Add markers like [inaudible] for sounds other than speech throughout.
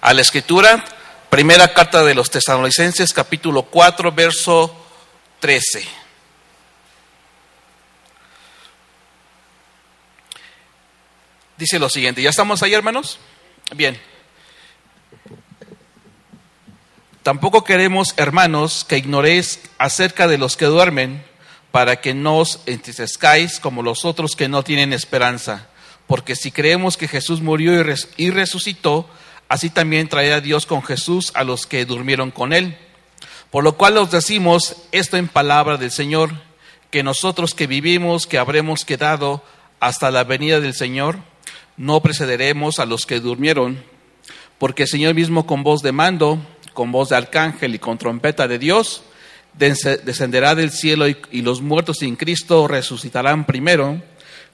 a la escritura, primera carta de los tesalonicenses, capítulo 4, verso 13. Dice lo siguiente, ¿ya estamos ahí hermanos? Bien. Tampoco queremos, hermanos, que ignoréis acerca de los que duermen, para que no os entristezcáis como los otros que no tienen esperanza. Porque si creemos que Jesús murió y resucitó, así también traerá Dios con Jesús a los que durmieron con él. Por lo cual os decimos esto en palabra del Señor, que nosotros que vivimos, que habremos quedado hasta la venida del Señor, no precederemos a los que durmieron, porque el Señor mismo con voz de mando, con voz de arcángel y con trompeta de Dios, descenderá del cielo y, los muertos sin Cristo resucitarán primero.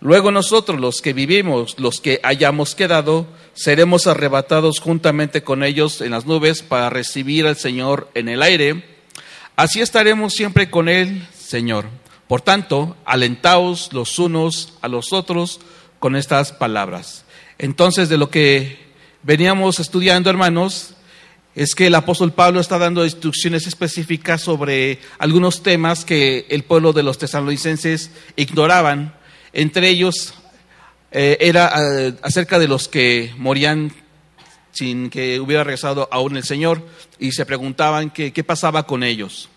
Luego nosotros, los que vivimos, los que hayamos quedado, seremos arrebatados juntamente con ellos en las nubes para recibir al Señor en el aire. Así estaremos siempre con Él, Señor. Por tanto, alentaos los unos a los otros con estas palabras. Entonces, de lo que veníamos estudiando, hermanos, es que el apóstol Pablo está dando instrucciones específicas sobre algunos temas que el pueblo de los tesalonicenses ignoraban entre ellos eh, era eh, acerca de los que morían sin que hubiera regresado aún el Señor y se preguntaban qué pasaba con ellos.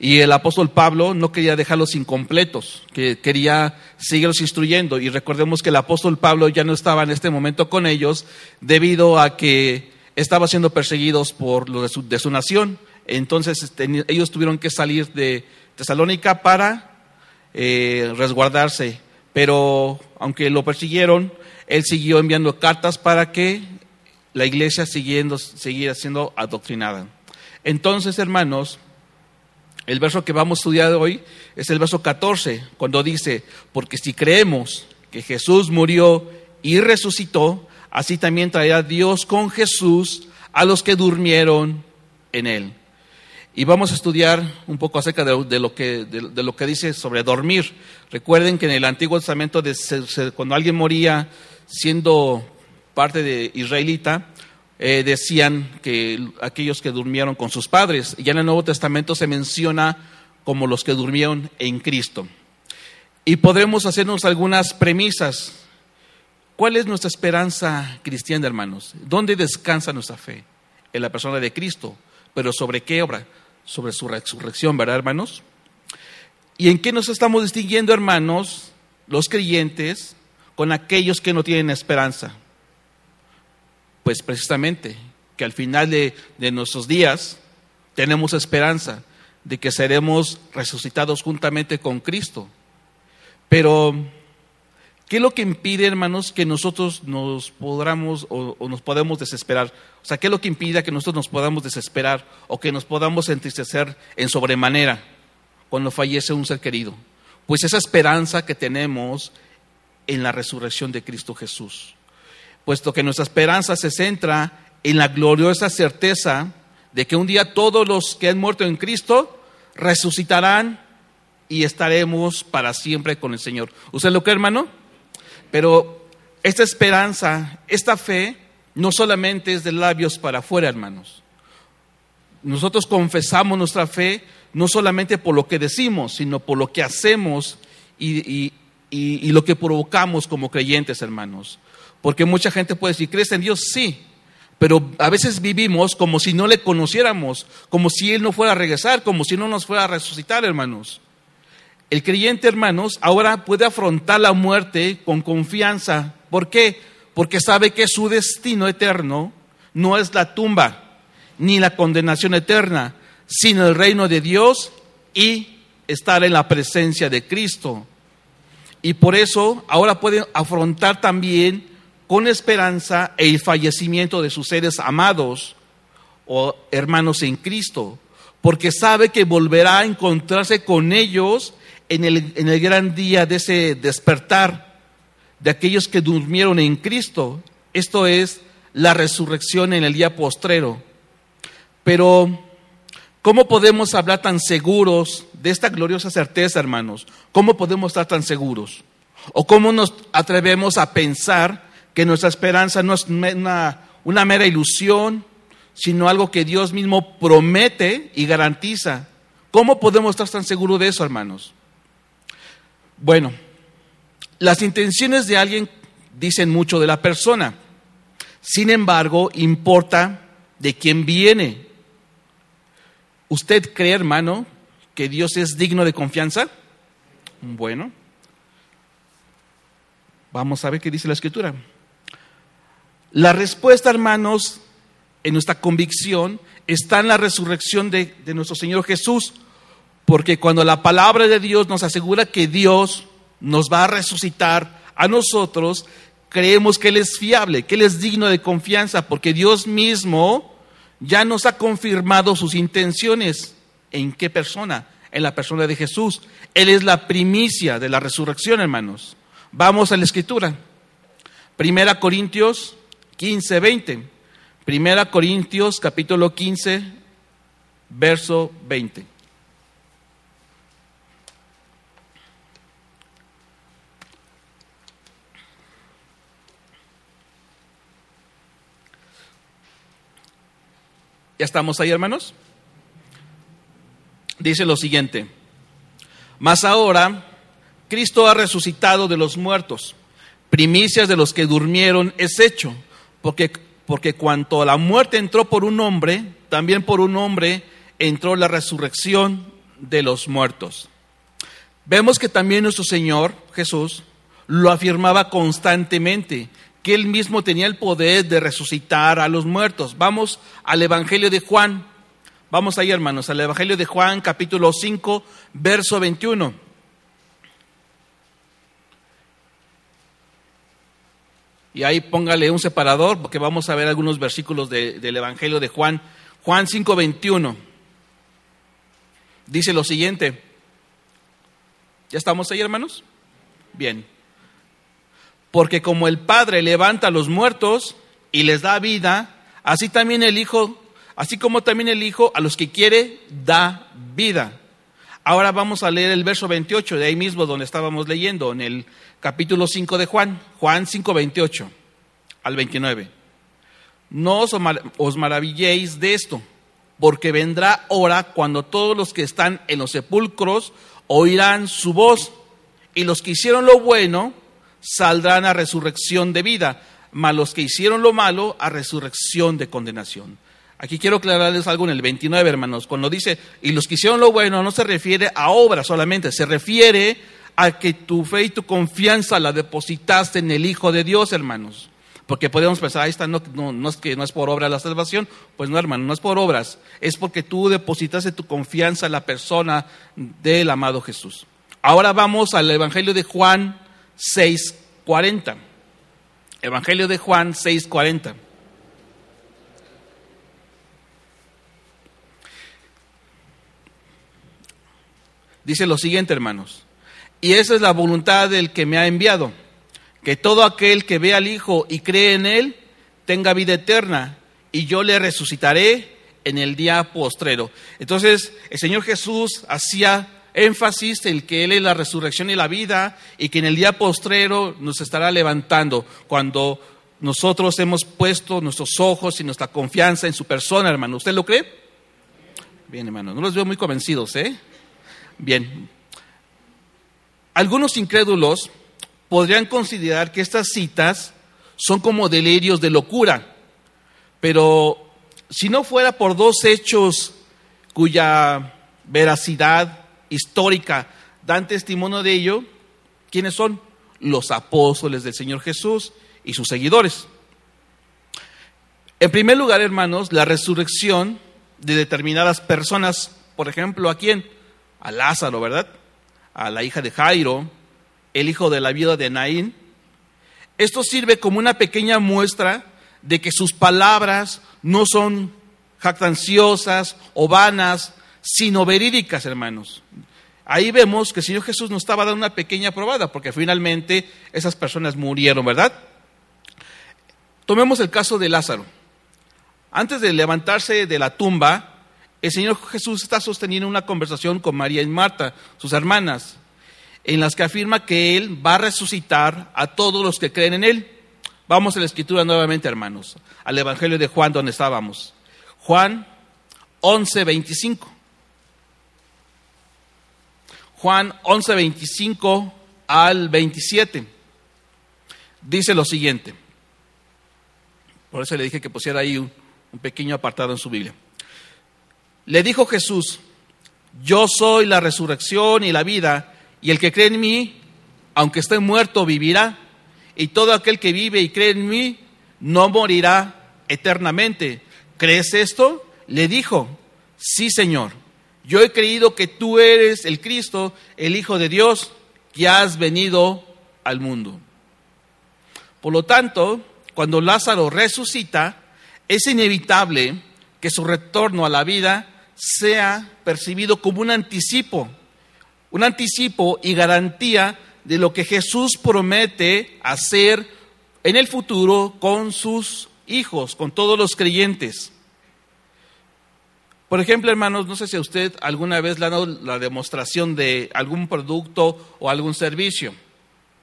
Y el apóstol Pablo no quería dejarlos incompletos, que quería seguirlos instruyendo. Y recordemos que el apóstol Pablo ya no estaba en este momento con ellos debido a que estaba siendo perseguidos por los de su, nación. Entonces este, ellos tuvieron que salir de Tesalónica para eh, resguardarse pero aunque lo persiguieron, él siguió enviando cartas para que la iglesia siguiendo, siguiera siendo adoctrinada. Entonces, hermanos, el verso que vamos a estudiar hoy es el verso 14, cuando dice, porque si creemos que Jesús murió y resucitó, así también traerá Dios con Jesús a los que durmieron en él. Y vamos a estudiar un poco acerca de, lo, que, dice sobre dormir. Recuerden que en el Antiguo Testamento, cuando alguien moría siendo parte de israelita, eh, decían que aquellos que durmieron con sus padres. Y ya en el Nuevo Testamento se menciona como los que durmieron en Cristo. Y podremos hacernos algunas premisas. ¿Cuál es nuestra esperanza cristiana, hermanos? ¿Dónde descansa nuestra fe? En la persona de Cristo. ¿Pero sobre qué obra? sobre su resurrección, ¿verdad, hermanos? ¿Y en qué nos estamos distinguiendo, hermanos, los creyentes, con aquellos que no tienen esperanza? Pues precisamente que al final de, de nuestros días tenemos esperanza de que seremos resucitados juntamente con Cristo. Pero ¿Qué es lo que impide, hermanos, que nosotros nos podamos o, nos podamos desesperar? O sea, ¿qué es lo que impide que nosotros nos podamos desesperar o que nos podamos entristecer en sobremanera cuando fallece un ser querido? Pues esa esperanza que tenemos en la resurrección de Cristo Jesús. Puesto que nuestra esperanza se centra en la gloriosa certeza de que un día todos los que han muerto en Cristo resucitarán y estaremos para siempre con el Señor. ¿Usted lo que, hermano? Pero esta esperanza, esta fe, no solamente es de labios para afuera, hermanos. Nosotros confesamos nuestra fe no solamente por lo que decimos, sino por lo que hacemos y, lo que provocamos como creyentes, hermanos. Porque mucha gente puede decir, ¿crees en Dios? Sí, pero a veces vivimos como si no le conociéramos, como si Él no fuera a regresar, como si no nos fuera a resucitar, hermanos. El creyente, hermanos, ahora puede afrontar la muerte con confianza. ¿Por qué? Porque sabe que su destino eterno no es la tumba ni la condenación eterna, sino el reino de Dios y estar en la presencia de Cristo. Y por eso ahora puede afrontar también con esperanza el fallecimiento de sus seres amados o hermanos en Cristo, porque sabe que volverá a encontrarse con ellos en el, gran día de ese despertar de aquellos que durmieron en Cristo. Esto es la resurrección en el día postrero. Pero, ¿cómo podemos hablar tan seguros de esta gloriosa certeza, hermanos? ¿Cómo podemos estar tan seguros? ¿O cómo nos atrevemos a pensar que nuestra esperanza no es una, una mera ilusión, sino algo que Dios mismo promete y garantiza. ¿Cómo podemos estar tan seguros de eso, hermanos? Bueno, las intenciones de alguien dicen mucho de la persona. Sin embargo, importa de quién viene. ¿Usted cree, hermano, que Dios es digno de confianza? Bueno, vamos a ver qué dice la escritura. La respuesta, hermanos, en nuestra convicción está en la resurrección de, de, nuestro Señor Jesús, porque cuando la palabra de Dios nos asegura que Dios nos va a resucitar a nosotros, creemos que Él es fiable, que Él es digno de confianza, porque Dios mismo ya nos ha confirmado sus intenciones. ¿En qué persona? En la persona de Jesús. Él es la primicia de la resurrección, hermanos. Vamos a la escritura. Primera Corintios 15, 20. Primera Corintios capítulo 15, verso 20. ¿Ya estamos ahí, hermanos? Dice lo siguiente. Mas ahora Cristo ha resucitado de los muertos. Primicias de los que durmieron es hecho. Porque, porque cuanto la muerte entró por un hombre, también por un hombre entró la resurrección de los muertos. Vemos que también nuestro Señor Jesús lo afirmaba constantemente que él mismo tenía el poder de resucitar a los muertos. Vamos al Evangelio de Juan. Vamos ahí, hermanos, al Evangelio de Juan, capítulo 5, verso 21. Y ahí póngale un separador, porque vamos a ver algunos versículos de, del Evangelio de Juan. Juan 5, 21. Dice lo siguiente. ¿Ya estamos ahí, hermanos? Bien. Porque como el Padre levanta a los muertos y les da vida, así también el Hijo, así como también el Hijo a los que quiere da vida. Ahora vamos a leer el verso 28 de ahí mismo donde estábamos leyendo, en el capítulo 5 de Juan, Juan 5, 28 al 29. No os, maravilléis de esto, porque vendrá hora cuando todos los que están en los sepulcros oirán su voz, y los que hicieron lo bueno saldrán a resurrección de vida, mas los que hicieron lo malo a resurrección de condenación. Aquí quiero aclararles algo en el 29, hermanos. Cuando dice, y los que hicieron lo bueno, no se refiere a obra solamente, se refiere a que tu fe y tu confianza la depositaste en el Hijo de Dios, hermanos. Porque podemos pensar, ahí está, no, no, es que no es por obra la salvación. Pues no, hermano, no es por obras. Es porque tú depositaste tu confianza en la persona del amado Jesús. Ahora vamos al Evangelio de Juan 6:40. Evangelio de Juan 6:40. Dice lo siguiente, hermanos. Y esa es la voluntad del que me ha enviado, que todo aquel que ve al Hijo y cree en Él tenga vida eterna, y yo le resucitaré en el día postrero. Entonces, el Señor Jesús hacía énfasis en que Él es la resurrección y la vida y que en el día postrero nos estará levantando cuando nosotros hemos puesto nuestros ojos y nuestra confianza en su persona, hermano. ¿Usted lo cree? Bien, hermano, no los veo muy convencidos, ¿eh? Bien. Algunos incrédulos podrían considerar que estas citas son como delirios de locura, pero si no fuera por dos hechos cuya veracidad histórica dan testimonio de ello, ¿quiénes son? Los apóstoles del Señor Jesús y sus seguidores. En primer lugar, hermanos, la resurrección de determinadas personas, por ejemplo, ¿a quién? A Lázaro, ¿verdad? A la hija de Jairo, el hijo de la viuda de Naín. Esto sirve como una pequeña muestra de que sus palabras no son jactanciosas o vanas, sino verídicas, hermanos. Ahí vemos que el Señor Jesús nos estaba dando una pequeña probada, porque finalmente esas personas murieron, ¿verdad? Tomemos el caso de Lázaro. Antes de levantarse de la tumba, el Señor Jesús está sosteniendo una conversación con María y Marta, sus hermanas, en las que afirma que Él va a resucitar a todos los que creen en Él. Vamos a la escritura nuevamente, hermanos, al Evangelio de Juan donde estábamos. Juan 11, 25. Juan 11, 25 al 27. Dice lo siguiente. Por eso le dije que pusiera ahí un, un pequeño apartado en su Biblia. Le dijo Jesús, yo soy la resurrección y la vida, y el que cree en mí, aunque esté muerto, vivirá y todo aquel que vive y cree en mí no morirá eternamente. ¿Crees esto? Le dijo, sí Señor, yo he creído que tú eres el Cristo, el Hijo de Dios, que has venido al mundo. Por lo tanto, cuando Lázaro resucita, es inevitable que su retorno a la vida sea percibido como un anticipo, un anticipo y garantía de lo que Jesús promete hacer en el futuro con sus hijos, con todos los creyentes. Por ejemplo, hermanos, no sé si a usted alguna vez le ha dado la demostración de algún producto o algún servicio.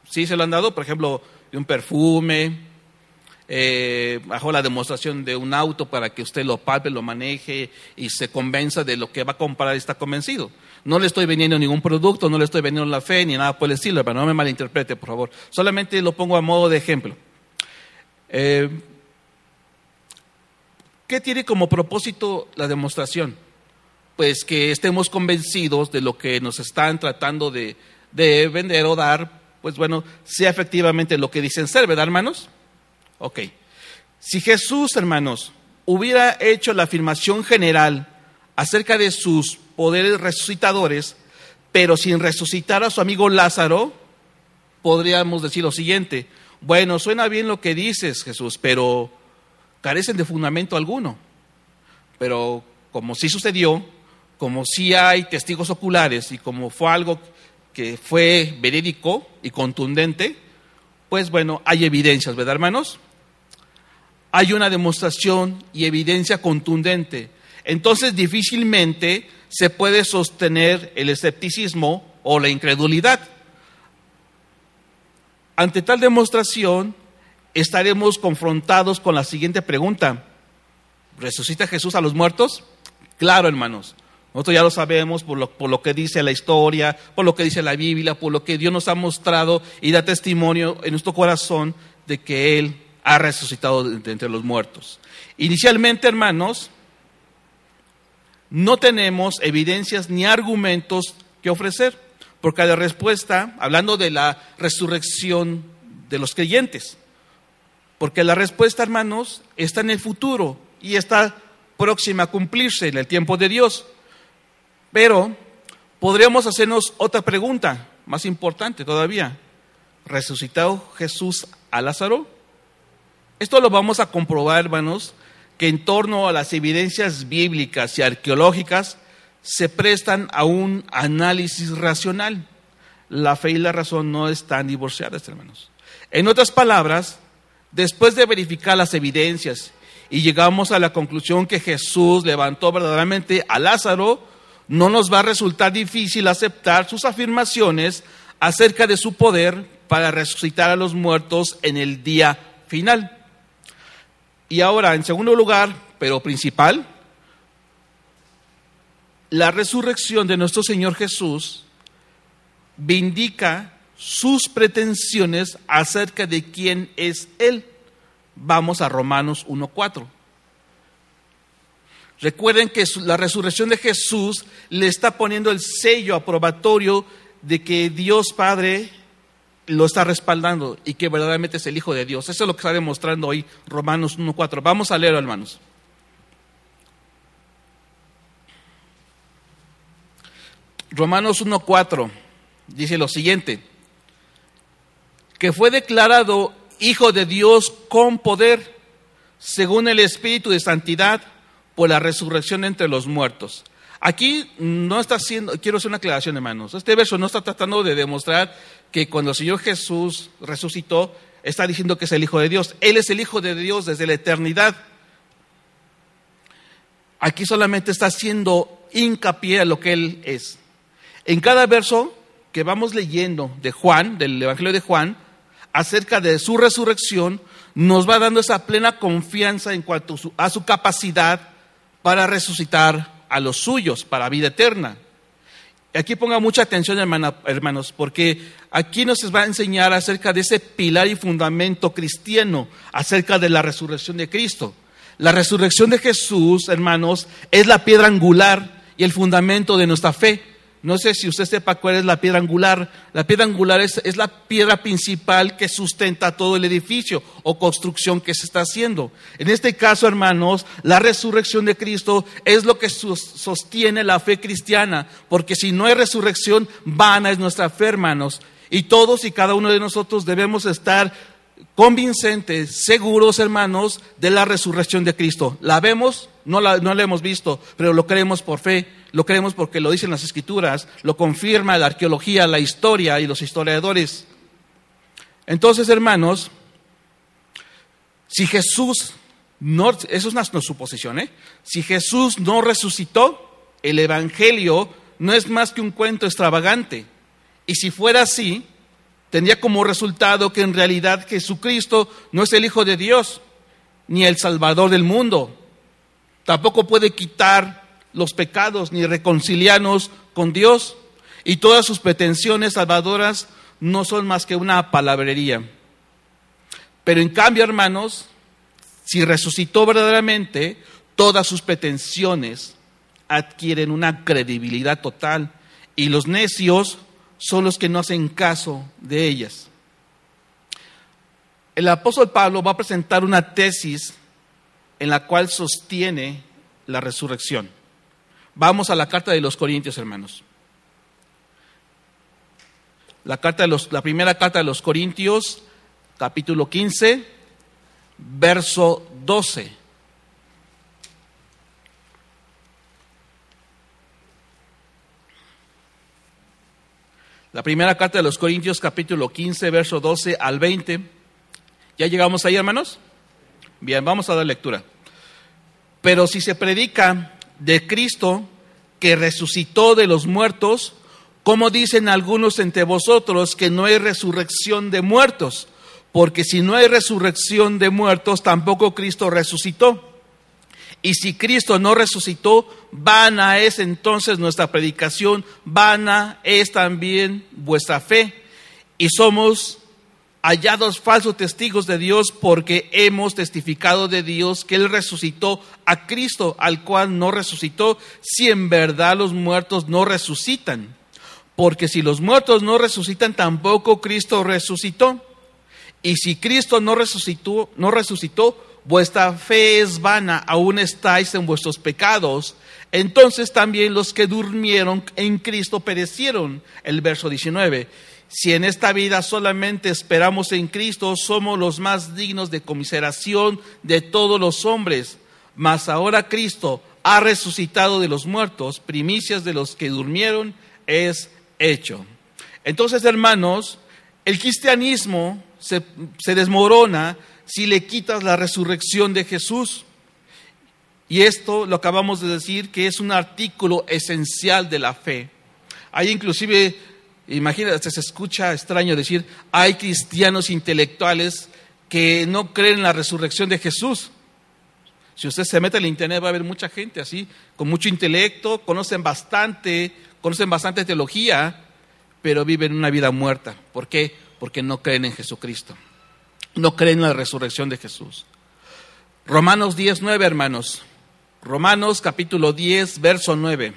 ¿Sí se lo han dado? Por ejemplo, de un perfume, eh, bajo la demostración de un auto para que usted lo palpe, lo maneje y se convenza de lo que va a comprar y está convencido. No le estoy vendiendo ningún producto, no le estoy vendiendo la fe ni nada por el estilo, pero no me malinterprete, por favor. Solamente lo pongo a modo de ejemplo. Eh, ¿Qué tiene como propósito la demostración? Pues que estemos convencidos de lo que nos están tratando de, de vender o dar, pues bueno, sea efectivamente lo que dicen ser, ¿verdad, hermanos? Ok. Si Jesús, hermanos, hubiera hecho la afirmación general acerca de sus poderes resucitadores, pero sin resucitar a su amigo Lázaro, podríamos decir lo siguiente, bueno, suena bien lo que dices, Jesús, pero carecen de fundamento alguno. Pero como sí sucedió, como sí hay testigos oculares y como fue algo que fue verídico y contundente, pues bueno, hay evidencias, ¿verdad, hermanos? Hay una demostración y evidencia contundente entonces difícilmente se puede sostener el escepticismo o la incredulidad. Ante tal demostración, estaremos confrontados con la siguiente pregunta. ¿Resucita Jesús a los muertos? Claro, hermanos. Nosotros ya lo sabemos por lo, por lo, que dice la historia, por lo que dice la Biblia, por lo que Dios nos ha mostrado y da testimonio en nuestro corazón de que Él ha resucitado de entre los muertos. Inicialmente, hermanos, no tenemos evidencias ni argumentos que ofrecer, porque la respuesta, hablando de la resurrección de los creyentes, porque la respuesta, hermanos, está en el futuro y está próxima a cumplirse en el tiempo de Dios. Pero podríamos hacernos otra pregunta, más importante todavía. ¿Resucitó Jesús a Lázaro? Esto lo vamos a comprobar, hermanos, que en torno a las evidencias bíblicas y arqueológicas se prestan a un análisis racional. La fe y la razón no están divorciadas, hermanos. En otras palabras, después de verificar las evidencias y llegamos a la conclusión que Jesús levantó verdaderamente a Lázaro, no nos va a resultar difícil aceptar sus afirmaciones acerca de su poder para resucitar a los muertos en el día final. Y ahora, en segundo lugar, pero principal, la resurrección de nuestro Señor Jesús vindica sus pretensiones acerca de quién es Él. Vamos a Romanos 1.4. Recuerden que la resurrección de Jesús le está poniendo el sello aprobatorio de que Dios Padre lo está respaldando y que verdaderamente es el Hijo de Dios. Eso es lo que está demostrando hoy Romanos 1.4. Vamos a leerlo, hermanos. Romanos 1.4 dice lo siguiente, que fue declarado Hijo de Dios con poder, según el Espíritu de Santidad, por la resurrección entre los muertos. Aquí no está haciendo, quiero hacer una aclaración, hermanos. Este verso no está tratando de demostrar que cuando el Señor Jesús resucitó, está diciendo que es el Hijo de Dios. Él es el Hijo de Dios desde la eternidad. Aquí solamente está haciendo hincapié a lo que Él es. En cada verso que vamos leyendo de Juan, del Evangelio de Juan, acerca de su resurrección, nos va dando esa plena confianza en cuanto a su capacidad para resucitar a los suyos para vida eterna. Aquí ponga mucha atención, hermanos, porque aquí nos va a enseñar acerca de ese pilar y fundamento cristiano, acerca de la resurrección de Cristo. La resurrección de Jesús, hermanos, es la piedra angular y el fundamento de nuestra fe. No sé si usted sepa cuál es la piedra angular. La piedra angular es, la piedra principal que sustenta todo el edificio o construcción que se está haciendo. En este caso, hermanos, la resurrección de Cristo es lo que sostiene la fe cristiana, porque si no hay resurrección, vana es nuestra fe, hermanos. Y todos y cada uno de nosotros debemos estar convincentes, seguros, hermanos, de la resurrección de Cristo. ¿La vemos? No la, no la hemos visto, pero lo creemos por fe, lo creemos porque lo dicen las escrituras, lo confirma la arqueología, la historia y los historiadores. Entonces, hermanos, si Jesús no, eso es una suposición, ¿eh? Si Jesús no resucitó, el Evangelio no es más que un cuento extravagante. Y si fuera así, tendría como resultado que en realidad Jesucristo no es el Hijo de Dios, ni el Salvador del mundo. Tampoco puede quitar los pecados ni reconciliarnos con Dios. Y todas sus pretensiones salvadoras no son más que una palabrería. Pero en cambio, hermanos, si resucitó verdaderamente, todas sus pretensiones adquieren una credibilidad total y los necios son los que no hacen caso de ellas. El apóstol Pablo va a presentar una tesis en la cual sostiene la resurrección. Vamos a la carta de los Corintios, hermanos. La, carta de los, la primera carta de los Corintios, capítulo 15, verso 12. La primera carta de los Corintios, capítulo 15, verso 12 al 20. ¿Ya llegamos ahí, hermanos? Bien, vamos a dar lectura. Pero si se predica de Cristo que resucitó de los muertos, ¿cómo dicen algunos entre vosotros que no hay resurrección de muertos? Porque si no hay resurrección de muertos, tampoco Cristo resucitó. Y si Cristo no resucitó, vana es entonces nuestra predicación, vana es también vuestra fe. Y somos hallados falsos testigos de Dios porque hemos testificado de Dios que Él resucitó a Cristo, al cual no resucitó, si en verdad los muertos no resucitan. Porque si los muertos no resucitan, tampoco Cristo resucitó. Y si Cristo no resucitó, no resucitó, vuestra fe es vana, aún estáis en vuestros pecados, entonces también los que durmieron en Cristo perecieron. El verso 19. Si en esta vida solamente esperamos en Cristo, somos los más dignos de comiseración de todos los hombres. Mas ahora Cristo ha resucitado de los muertos, primicias de los que durmieron es hecho. Entonces, hermanos, el cristianismo se, desmorona si le quitas la resurrección de Jesús. Y esto lo acabamos de decir que es un artículo esencial de la fe. Hay inclusive, imagínate, se escucha extraño decir, hay cristianos intelectuales que no creen en la resurrección de Jesús. Si usted se mete en el internet va a haber mucha gente así, con mucho intelecto, conocen bastante, conocen bastante teología, pero viven una vida muerta. ¿Por qué? Porque no creen en Jesucristo no creen en la resurrección de Jesús. Romanos 10, 9, hermanos. Romanos capítulo 10, verso 9.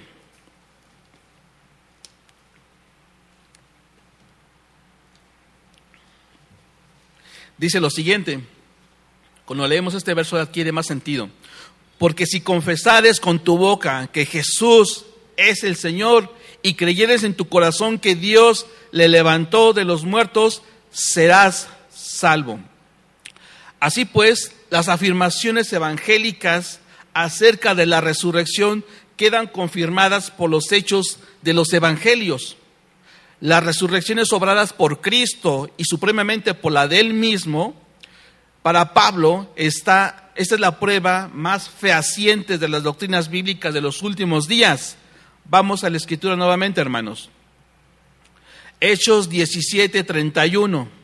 Dice lo siguiente, cuando leemos este verso adquiere más sentido. Porque si confesares con tu boca que Jesús es el Señor y creyeres en tu corazón que Dios le levantó de los muertos, serás salvo. Así pues, las afirmaciones evangélicas acerca de la resurrección quedan confirmadas por los hechos de los evangelios. Las resurrecciones obradas por Cristo y supremamente por la de él mismo, para Pablo está, esta es la prueba más fehaciente de las doctrinas bíblicas de los últimos días. Vamos a la escritura nuevamente, hermanos. Hechos 17, 31.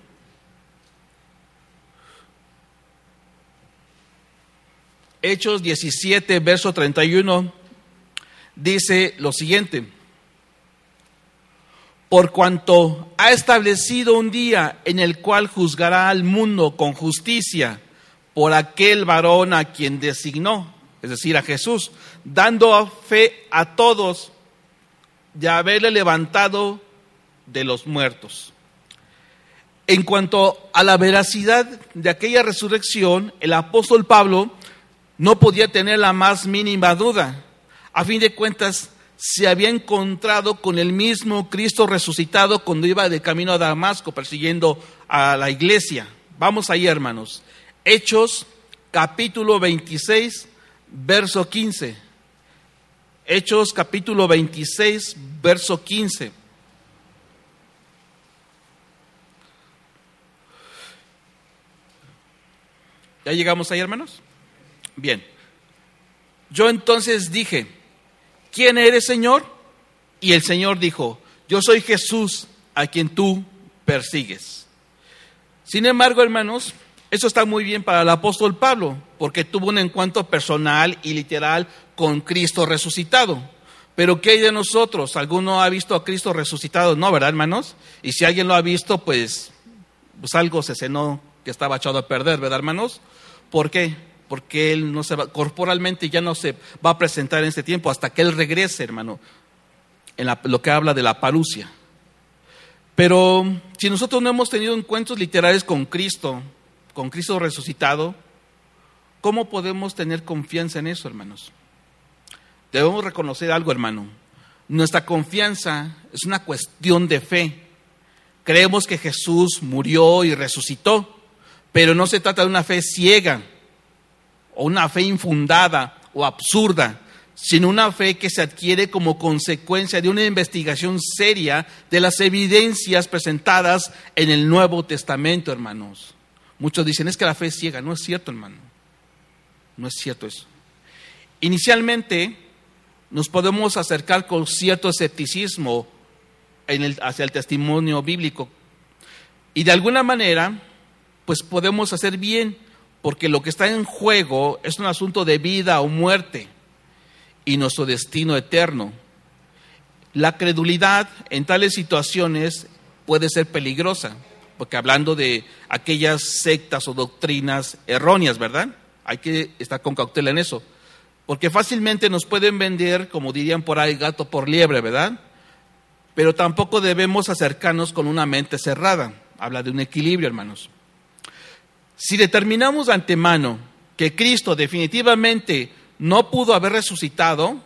Hechos 17, verso 31, dice lo siguiente. Por cuanto ha establecido un día en el cual juzgará al mundo con justicia por aquel varón a quien designó, es decir, a Jesús, dando fe a todos de haberle levantado de los muertos. En cuanto a la veracidad de aquella resurrección, el apóstol Pablo no podía tener la más mínima duda. A fin de cuentas, se había encontrado con el mismo Cristo resucitado cuando iba de camino a Damasco persiguiendo a la iglesia. Vamos ahí, hermanos. Hechos capítulo 26, verso 15. Hechos capítulo 26, verso 15. ¿Ya llegamos ahí, hermanos? Bien. Yo entonces dije, ¿quién eres, Señor? Y el Señor dijo, yo soy Jesús a quien tú persigues. Sin embargo, hermanos, eso está muy bien para el apóstol Pablo, porque tuvo un encuentro personal y literal con Cristo resucitado. Pero ¿qué hay de nosotros? ¿Alguno ha visto a Cristo resucitado? No, ¿verdad, hermanos? Y si alguien lo ha visto, pues, pues algo se cenó que estaba echado a perder, ¿verdad, hermanos? ¿Por qué? Porque Él no se va, corporalmente ya no se va a presentar en este tiempo hasta que Él regrese, hermano, en lo que habla de la parucia. Pero si nosotros no hemos tenido encuentros literales con Cristo, con Cristo resucitado, ¿cómo podemos tener confianza en eso, hermanos? Debemos reconocer algo, hermano. Nuestra confianza es una cuestión de fe. Creemos que Jesús murió y resucitó, pero no se trata de una fe ciega o una fe infundada o absurda, sino una fe que se adquiere como consecuencia de una investigación seria de las evidencias presentadas en el Nuevo Testamento, hermanos. Muchos dicen, es que la fe es ciega. No es cierto, hermano. No es cierto eso. Inicialmente nos podemos acercar con cierto escepticismo hacia el testimonio bíblico. Y de alguna manera, pues podemos hacer bien porque lo que está en juego es un asunto de vida o muerte y nuestro destino eterno. La credulidad en tales situaciones puede ser peligrosa, porque hablando de aquellas sectas o doctrinas erróneas, ¿verdad? Hay que estar con cautela en eso, porque fácilmente nos pueden vender, como dirían por ahí, gato por liebre, ¿verdad? Pero tampoco debemos acercarnos con una mente cerrada. Habla de un equilibrio, hermanos. Si determinamos de antemano que Cristo definitivamente no pudo haber resucitado,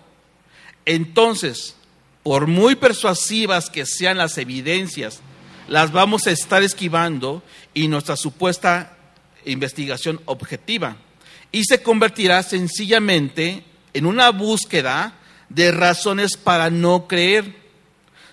entonces, por muy persuasivas que sean las evidencias, las vamos a estar esquivando y nuestra supuesta investigación objetiva. Y se convertirá sencillamente en una búsqueda de razones para no creer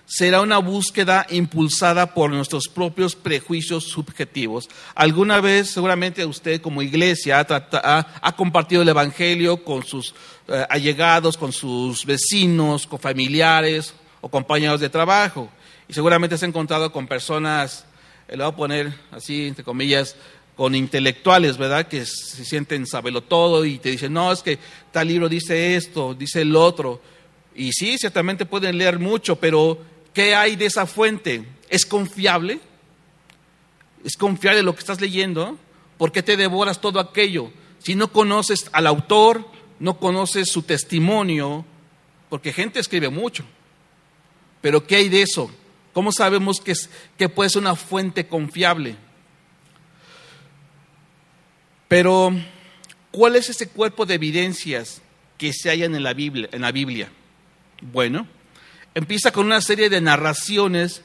será una búsqueda impulsada por nuestros propios prejuicios subjetivos. Alguna vez, seguramente usted como iglesia ha, compartido el Evangelio con sus eh, allegados, con sus vecinos, con familiares o compañeros de trabajo. Y seguramente se ha encontrado con personas, eh, le voy a poner así, entre comillas, con intelectuales, ¿verdad? Que se sienten sabelo todo y te dicen, no, es que tal libro dice esto, dice el otro. Y sí, ciertamente pueden leer mucho, pero ¿Qué hay de esa fuente? ¿Es confiable? ¿Es confiable lo que estás leyendo? ¿Por qué te devoras todo aquello? Si no conoces al autor, no conoces su testimonio, porque gente escribe mucho. Pero ¿qué hay de eso? ¿Cómo sabemos que, es, que puede ser una fuente confiable? Pero, ¿cuál es ese cuerpo de evidencias que se hallan en la Biblia? En la Biblia? Bueno, empieza con una serie de narraciones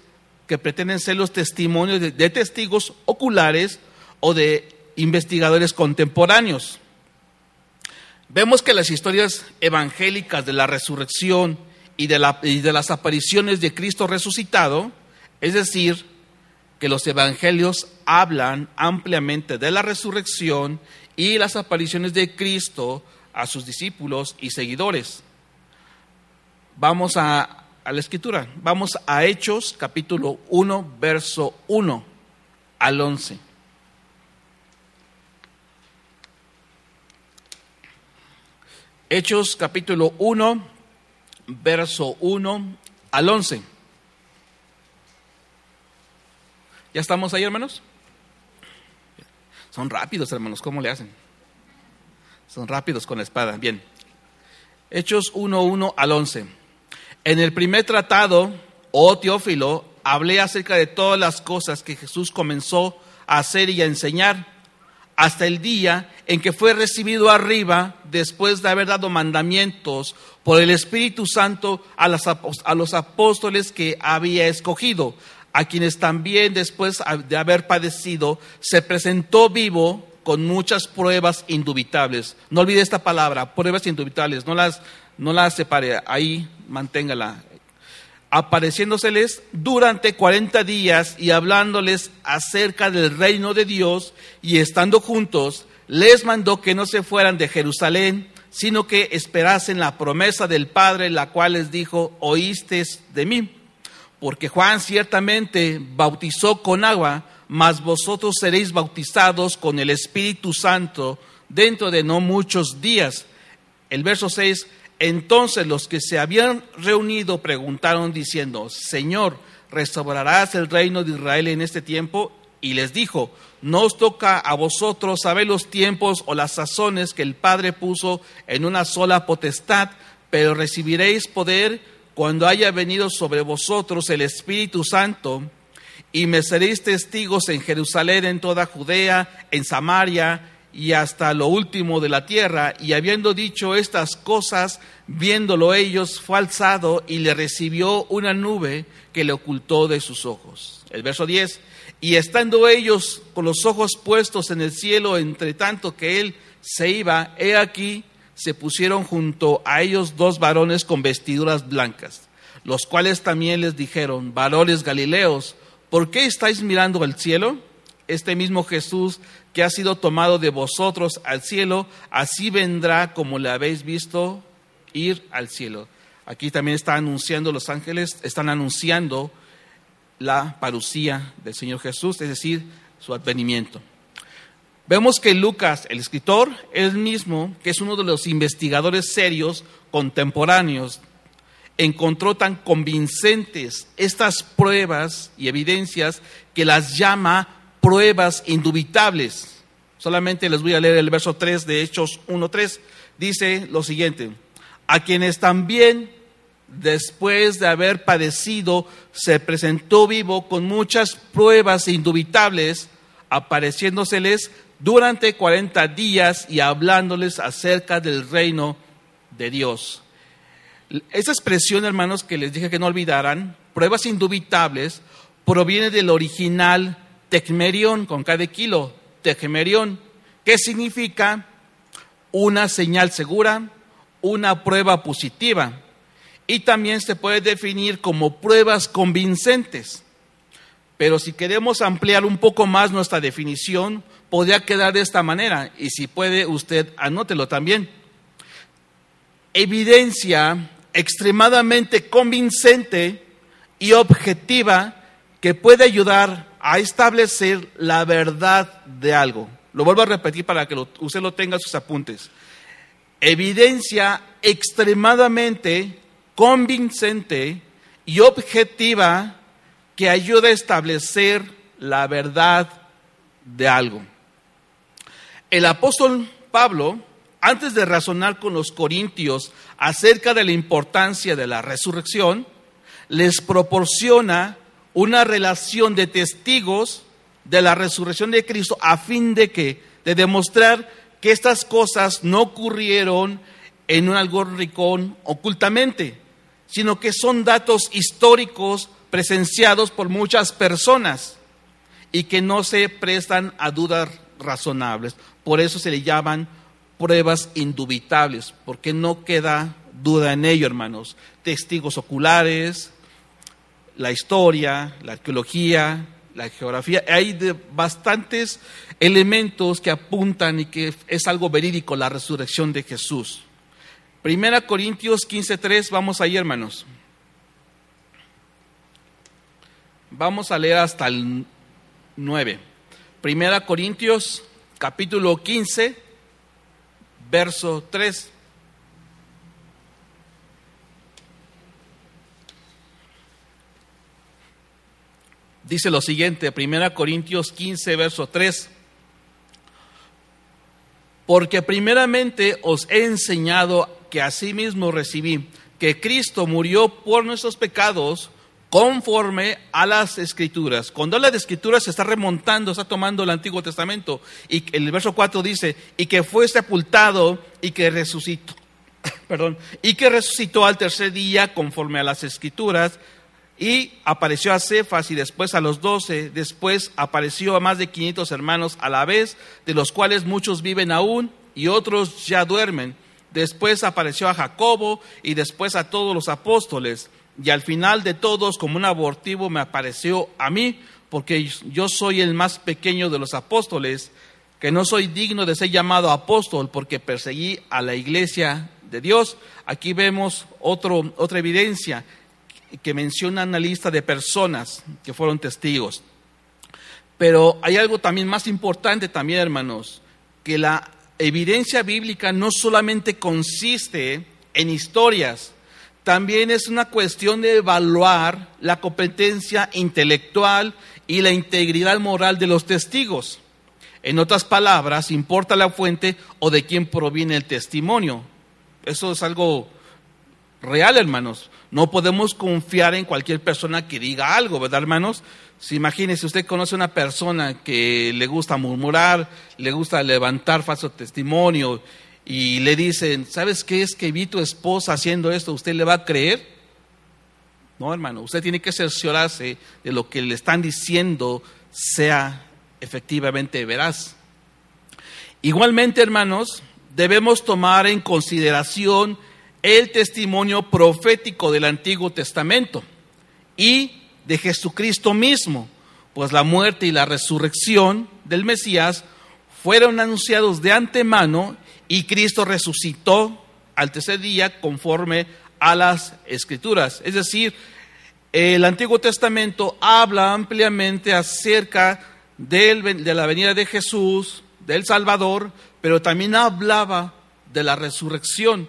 que pretenden ser los testimonios de, testigos oculares o de investigadores contemporáneos. Vemos que las historias evangélicas de la resurrección y de, y de, las apariciones de Cristo resucitado, es decir, que los evangelios hablan ampliamente de la resurrección y las apariciones de Cristo a sus discípulos y seguidores. Vamos a a la escritura. Vamos a Hechos capítulo 1, verso 1 al 11. Hechos capítulo 1, verso 1 al 11. ¿Ya estamos ahí, hermanos? Son rápidos, hermanos, ¿cómo le hacen? Son rápidos con la espada. Bien. Hechos 1, 1 al 11. En el primer tratado, oh Teófilo, hablé acerca de todas las cosas que Jesús comenzó a hacer y a enseñar hasta el día en que fue recibido arriba después de haber dado mandamientos por el Espíritu Santo a, los apóstoles que había escogido, a quienes también después de haber padecido se presentó vivo con muchas pruebas indubitables. No olvide esta palabra, pruebas indubitables, no las, no las separe, ahí manténgala. Apareciéndoseles durante cuarenta días y hablándoles acerca del reino de Dios y estando juntos, les mandó que no se fueran de Jerusalén, sino que esperasen la promesa del Padre, la cual les dijo, oíste de mí. Porque Juan ciertamente bautizó con agua, mas vosotros seréis bautizados con el Espíritu Santo dentro de no muchos días. El verso 6, entonces los que se habían reunido preguntaron diciendo, Señor, ¿restaurarás el reino de Israel en este tiempo? Y les dijo, no os toca a vosotros saber los tiempos o las sazones que el Padre puso en una sola potestad, pero recibiréis poder cuando haya venido sobre vosotros el Espíritu Santo y me seréis testigos en Jerusalén, en toda Judea, en Samaria y hasta lo último de la tierra. Y habiendo dicho estas cosas, viéndolo ellos, fue alzado y le recibió una nube que le ocultó de sus ojos. El verso 10. Y estando ellos con los ojos puestos en el cielo, entre tanto que él se iba, he aquí, se pusieron junto a ellos dos varones con vestiduras blancas, los cuales también les dijeron, varones galileos, ¿por qué estáis mirando al cielo? Este mismo Jesús que ha sido tomado de vosotros al cielo, así vendrá como le habéis visto ir al cielo. Aquí también está anunciando los ángeles, están anunciando la parucía del Señor Jesús, es decir, su advenimiento. Vemos que Lucas, el escritor, él mismo, que es uno de los investigadores serios contemporáneos encontró tan convincentes estas pruebas y evidencias que las llama pruebas indubitables. Solamente les voy a leer el verso 3 de Hechos 1.3. Dice lo siguiente, a quienes también después de haber padecido se presentó vivo con muchas pruebas indubitables, apareciéndoseles durante 40 días y hablándoles acerca del reino de Dios. Esa expresión, hermanos, que les dije que no olvidaran, pruebas indubitables, proviene del original tecmerión, con cada kilo, tecmerión, que significa una señal segura, una prueba positiva. Y también se puede definir como pruebas convincentes. Pero si queremos ampliar un poco más nuestra definición, podría quedar de esta manera. Y si puede, usted anótelo también. Evidencia extremadamente convincente y objetiva que puede ayudar a establecer la verdad de algo. Lo vuelvo a repetir para que usted lo tenga en sus apuntes. Evidencia extremadamente convincente y objetiva que ayuda a establecer la verdad de algo. El apóstol Pablo antes de razonar con los corintios acerca de la importancia de la resurrección, les proporciona una relación de testigos de la resurrección de Cristo a fin de que de demostrar que estas cosas no ocurrieron en un algorricón ocultamente, sino que son datos históricos presenciados por muchas personas y que no se prestan a dudas razonables. Por eso se le llaman pruebas indubitables, porque no queda duda en ello, hermanos. Testigos oculares, la historia, la arqueología, la geografía, hay bastantes elementos que apuntan y que es algo verídico la resurrección de Jesús. Primera Corintios 15:3, vamos ahí, hermanos. Vamos a leer hasta el 9. Primera Corintios capítulo 15 verso 3. Dice lo siguiente, 1 Corintios 15, verso 3. Porque primeramente os he enseñado que asimismo recibí que Cristo murió por nuestros pecados conforme a las escrituras. Cuando habla de escrituras se está remontando, está tomando el Antiguo Testamento. Y el verso 4 dice, y que fue sepultado y que resucitó, [coughs] perdón, y que resucitó al tercer día conforme a las escrituras, y apareció a Cefas y después a los doce, después apareció a más de 500 hermanos a la vez, de los cuales muchos viven aún y otros ya duermen. Después apareció a Jacobo y después a todos los apóstoles. Y al final de todos, como un abortivo, me apareció a mí, porque yo soy el más pequeño de los apóstoles, que no soy digno de ser llamado apóstol, porque perseguí a la iglesia de Dios. Aquí vemos otro, otra evidencia que menciona una lista de personas que fueron testigos. Pero hay algo también más importante también, hermanos, que la evidencia bíblica no solamente consiste en historias, también es una cuestión de evaluar la competencia intelectual y la integridad moral de los testigos. En otras palabras, importa la fuente o de quién proviene el testimonio. Eso es algo real, hermanos. No podemos confiar en cualquier persona que diga algo, ¿verdad, hermanos? Si imagínese, usted conoce a una persona que le gusta murmurar, le gusta levantar falso testimonio y le dicen, ¿sabes qué es que vi tu esposa haciendo esto? ¿Usted le va a creer? No, hermano, usted tiene que cerciorarse de lo que le están diciendo sea efectivamente veraz. Igualmente, hermanos, debemos tomar en consideración el testimonio profético del Antiguo Testamento y de Jesucristo mismo, pues la muerte y la resurrección del Mesías fueron anunciados de antemano y Cristo resucitó al tercer día conforme a las escrituras. Es decir, el Antiguo Testamento habla ampliamente acerca de la venida de Jesús, del Salvador, pero también hablaba de la resurrección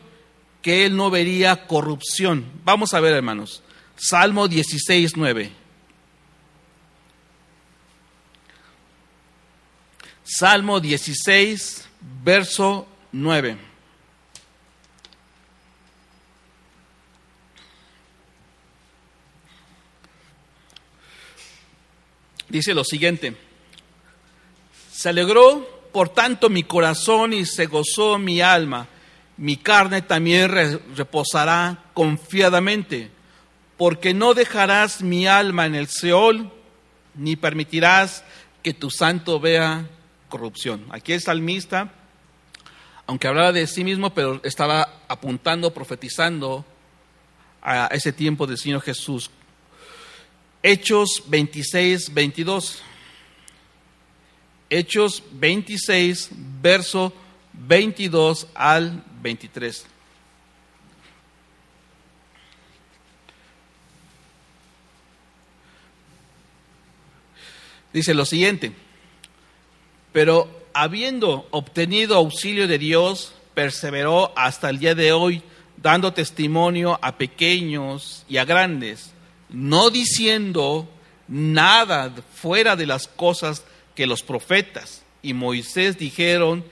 que él no vería corrupción. Vamos a ver, hermanos. Salmo 16, 9. Salmo 16, verso 9. Dice lo siguiente, se alegró por tanto mi corazón y se gozó mi alma mi carne también reposará confiadamente, porque no dejarás mi alma en el Seol, ni permitirás que tu santo vea corrupción. Aquí el salmista, aunque hablaba de sí mismo, pero estaba apuntando, profetizando a ese tiempo del Señor Jesús. Hechos 26, 22. Hechos 26, verso 22 al 23. Dice lo siguiente, pero habiendo obtenido auxilio de Dios, perseveró hasta el día de hoy, dando testimonio a pequeños y a grandes, no diciendo nada fuera de las cosas que los profetas y Moisés dijeron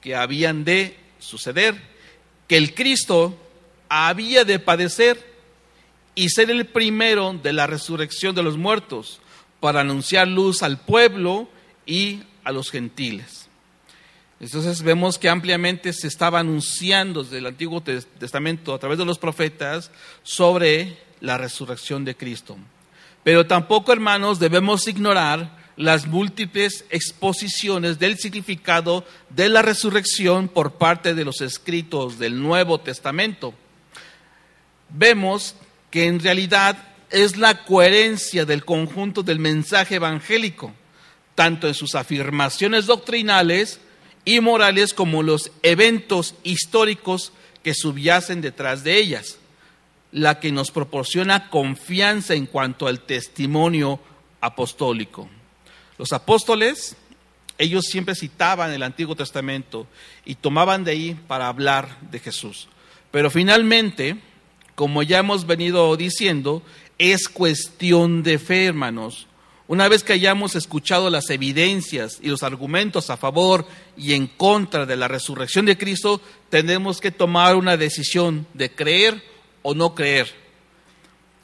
que habían de suceder, que el Cristo había de padecer y ser el primero de la resurrección de los muertos para anunciar luz al pueblo y a los gentiles. Entonces vemos que ampliamente se estaba anunciando desde el Antiguo Testamento a través de los profetas sobre la resurrección de Cristo. Pero tampoco, hermanos, debemos ignorar las múltiples exposiciones del significado de la resurrección por parte de los escritos del Nuevo Testamento. Vemos que en realidad es la coherencia del conjunto del mensaje evangélico, tanto en sus afirmaciones doctrinales y morales como los eventos históricos que subyacen detrás de ellas, la que nos proporciona confianza en cuanto al testimonio apostólico. Los apóstoles, ellos siempre citaban el Antiguo Testamento y tomaban de ahí para hablar de Jesús. Pero finalmente, como ya hemos venido diciendo, es cuestión de fe, hermanos, Una vez que hayamos escuchado las evidencias y los argumentos a favor y en contra de la resurrección de Cristo, tenemos que tomar una decisión de creer o no creer.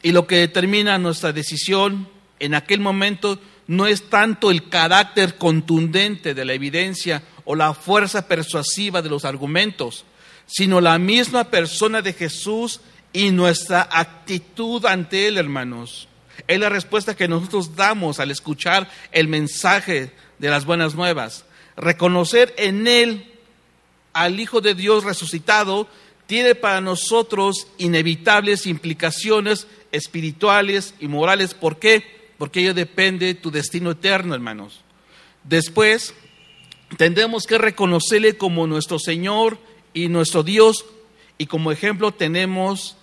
Y lo que determina nuestra decisión en aquel momento no es tanto el carácter contundente de la evidencia o la fuerza persuasiva de los argumentos, sino la misma persona de Jesús y nuestra actitud ante Él, hermanos. Es la respuesta que nosotros damos al escuchar el mensaje de las buenas nuevas. Reconocer en Él al Hijo de Dios resucitado tiene para nosotros inevitables implicaciones espirituales y morales. ¿Por qué? Porque ello depende de tu destino eterno, hermanos. Después, tendremos que reconocerle como nuestro Señor y nuestro Dios. Y como ejemplo tenemos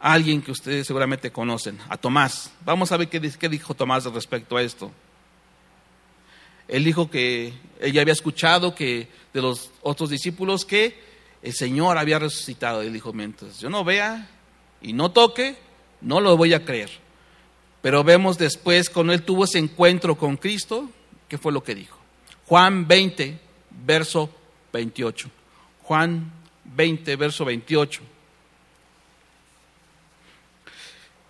a alguien que ustedes seguramente conocen, a Tomás. Vamos a ver qué, qué dijo Tomás respecto a esto. Él dijo que ella había escuchado que de los otros discípulos que el Señor había resucitado. Él dijo, mientras yo no vea y no toque, no lo voy a creer. Pero vemos después, cuando él tuvo ese encuentro con Cristo, ¿qué fue lo que dijo? Juan 20, verso 28. Juan 20, verso 28.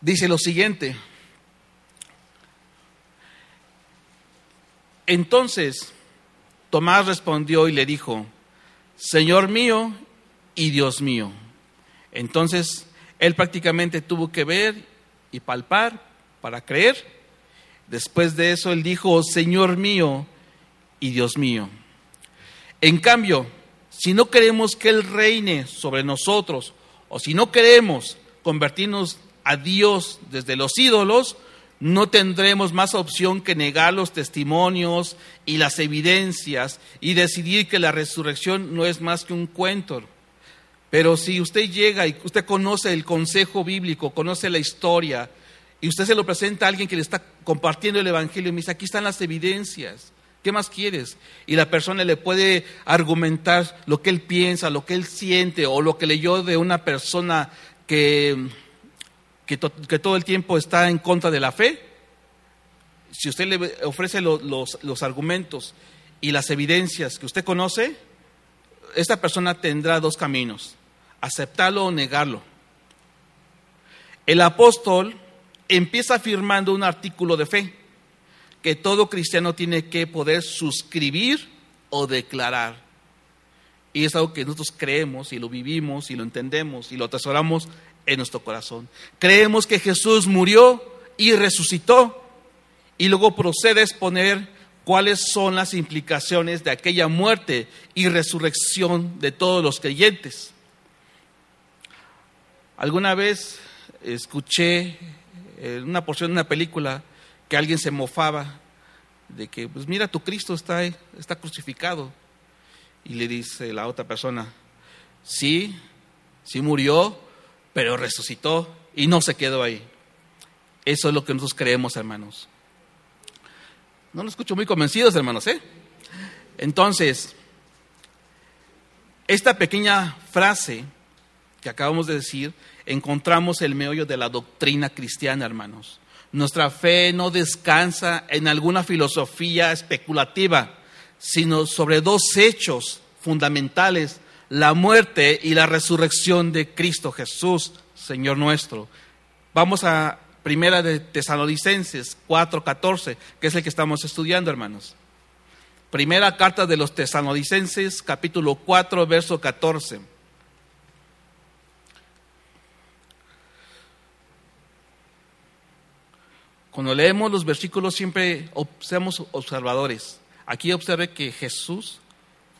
Dice lo siguiente. Entonces Tomás respondió y le dijo, Señor mío y Dios mío. Entonces él prácticamente tuvo que ver y palpar para creer. Después de eso él dijo, Señor mío y Dios mío. En cambio, si no queremos que Él reine sobre nosotros, o si no queremos convertirnos a Dios desde los ídolos, no tendremos más opción que negar los testimonios y las evidencias y decidir que la resurrección no es más que un cuento. Pero si usted llega y usted conoce el consejo bíblico, conoce la historia, y usted se lo presenta a alguien que le está compartiendo el Evangelio y me dice, aquí están las evidencias, ¿qué más quieres? Y la persona le puede argumentar lo que él piensa, lo que él siente o lo que leyó de una persona que, que, todo el tiempo está en contra de la fe. Si usted le ofrece los, los argumentos y las evidencias que usted conoce, esta persona tendrá dos caminos, aceptarlo o negarlo. El apóstol empieza afirmando un artículo de fe que todo cristiano tiene que poder suscribir o declarar. Y es algo que nosotros creemos y lo vivimos y lo entendemos y lo atesoramos en nuestro corazón. Creemos que Jesús murió y resucitó y luego procede a exponer cuáles son las implicaciones de aquella muerte y resurrección de todos los creyentes. Alguna vez escuché en una porción de una película que alguien se mofaba de que, pues mira, tu Cristo está, está crucificado. Y le dice la otra persona, sí, sí murió, pero resucitó y no se quedó ahí. Eso es lo que nosotros creemos, hermanos. No lo escucho muy convencidos, hermanos, ¿eh? Entonces, esta pequeña frase que acabamos de decir, encontramos el meollo de la doctrina cristiana, hermanos. Nuestra fe no descansa en alguna filosofía especulativa, sino sobre dos hechos fundamentales, la muerte y la resurrección de Cristo Jesús, Señor nuestro. Vamos a Primera de Tesalonicenses 4:14, que es el que estamos estudiando, hermanos. Primera carta de los Tesalonicenses, capítulo 4, verso 14. Cuando leemos los versículos siempre seamos observadores. Aquí observe que Jesús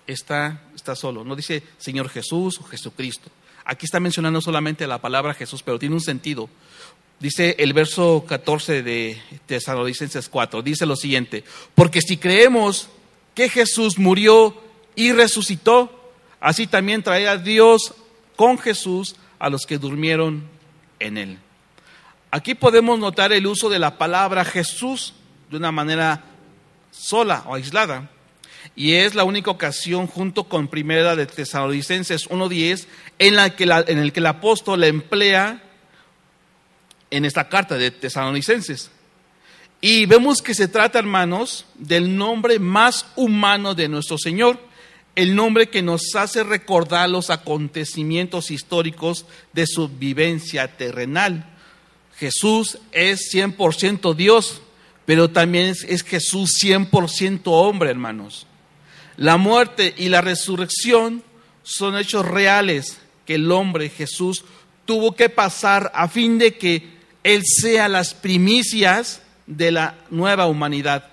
está, está solo. No dice Señor Jesús o Jesucristo. Aquí está mencionando solamente la palabra Jesús, pero tiene un sentido. Dice el verso 14 de Tesalonicenses 4, dice lo siguiente, porque si creemos que Jesús murió y resucitó, así también traerá Dios con Jesús a los que durmieron en él. Aquí podemos notar el uso de la palabra Jesús de una manera sola o aislada. Y es la única ocasión, junto con Primera de Tesalonicenses 1.10, en, la que en el que el apóstol emplea en esta carta de Tesalonicenses. Y vemos que se trata, hermanos, del nombre más humano de nuestro Señor, el nombre que nos hace recordar los acontecimientos históricos de su vivencia terrenal. Jesús es 100% Dios, pero también es, Jesús 100% hombre, hermanos. La muerte y la resurrección son hechos reales que el hombre Jesús tuvo que pasar a fin de que Él sea las primicias de la nueva humanidad.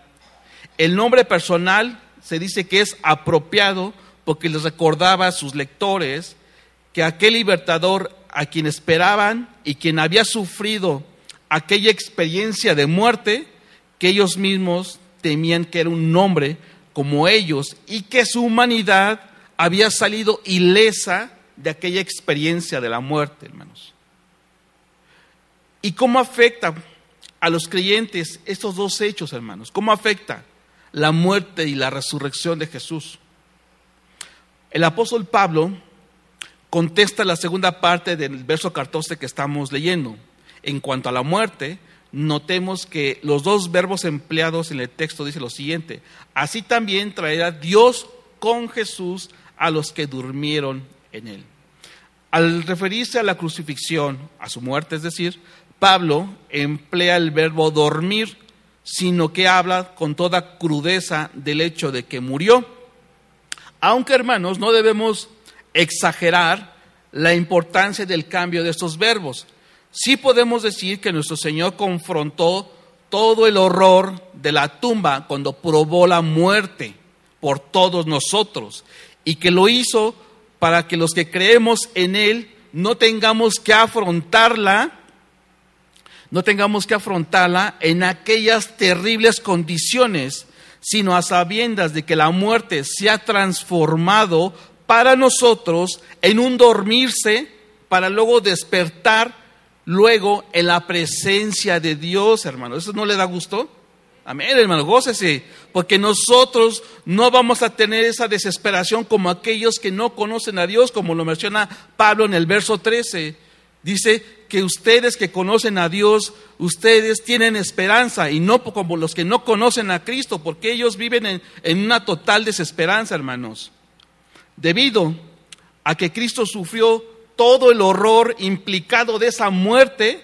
El nombre personal se dice que es apropiado porque les recordaba a sus lectores que aquel libertador a quien esperaban y quien había sufrido aquella experiencia de muerte, que ellos mismos temían que era un nombre como ellos y que su humanidad había salido ilesa de aquella experiencia de la muerte, hermanos. ¿Y cómo afecta a los creyentes estos dos hechos, hermanos? ¿Cómo afecta la muerte y la resurrección de Jesús? El apóstol Pablo contesta la segunda parte del verso 14 que estamos leyendo. En cuanto a la muerte, notemos que los dos verbos empleados en el texto dice lo siguiente, así también traerá Dios con Jesús a los que durmieron en él. Al referirse a la crucifixión, a su muerte, es decir, Pablo emplea el verbo dormir, sino que habla con toda crudeza del hecho de que murió aunque hermanos, no debemos exagerar la importancia del cambio de estos verbos. Sí podemos decir que nuestro Señor confrontó todo el horror de la tumba cuando probó la muerte por todos nosotros y que lo hizo para que los que creemos en Él no tengamos que afrontarla, no tengamos que afrontarla en aquellas terribles condiciones sino a sabiendas de que la muerte se ha transformado para nosotros en un dormirse para luego despertar luego en la presencia de Dios, hermano. ¿Eso no le da gusto? Amén, hermano, gócese, porque nosotros no vamos a tener esa desesperación como aquellos que no conocen a Dios, como lo menciona Pablo en el verso 13. Dice que ustedes que conocen a Dios, ustedes tienen esperanza y no como los que no conocen a Cristo, porque ellos viven en, en una total desesperanza, hermanos. Debido a que Cristo sufrió todo el horror implicado de esa muerte,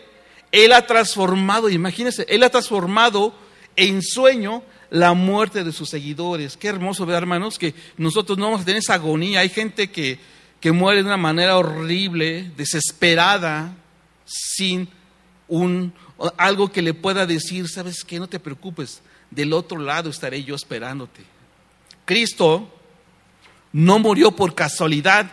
Él ha transformado, imagínense, Él ha transformado en sueño la muerte de sus seguidores. Qué hermoso hermanos, que nosotros no vamos a tener esa agonía. Hay gente que que muere de una manera horrible, desesperada, sin un, algo que le pueda decir, sabes qué, no te preocupes, del otro lado estaré yo esperándote. Cristo no murió por casualidad,